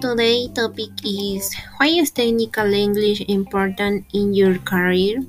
Today's topic is why is technical English important in your career?